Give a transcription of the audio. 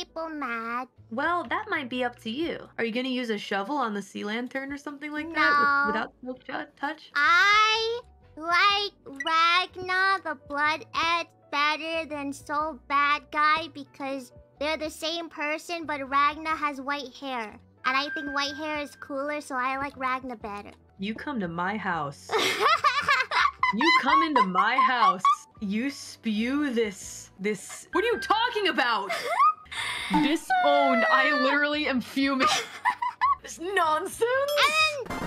people mad. Well, that might be up to you. Are you gonna use a shovel on the sea lantern or something like that with, without touch? I like Ragna the Bloodedge better than Soul Bad Guy because they're the same person, but Ragna has white hair. And I think white hair is cooler, so I like Ragna better. You come to my house. you come into my house. You spew this this What are you talking about? Disowned. I literally am fuming. this nonsense. and then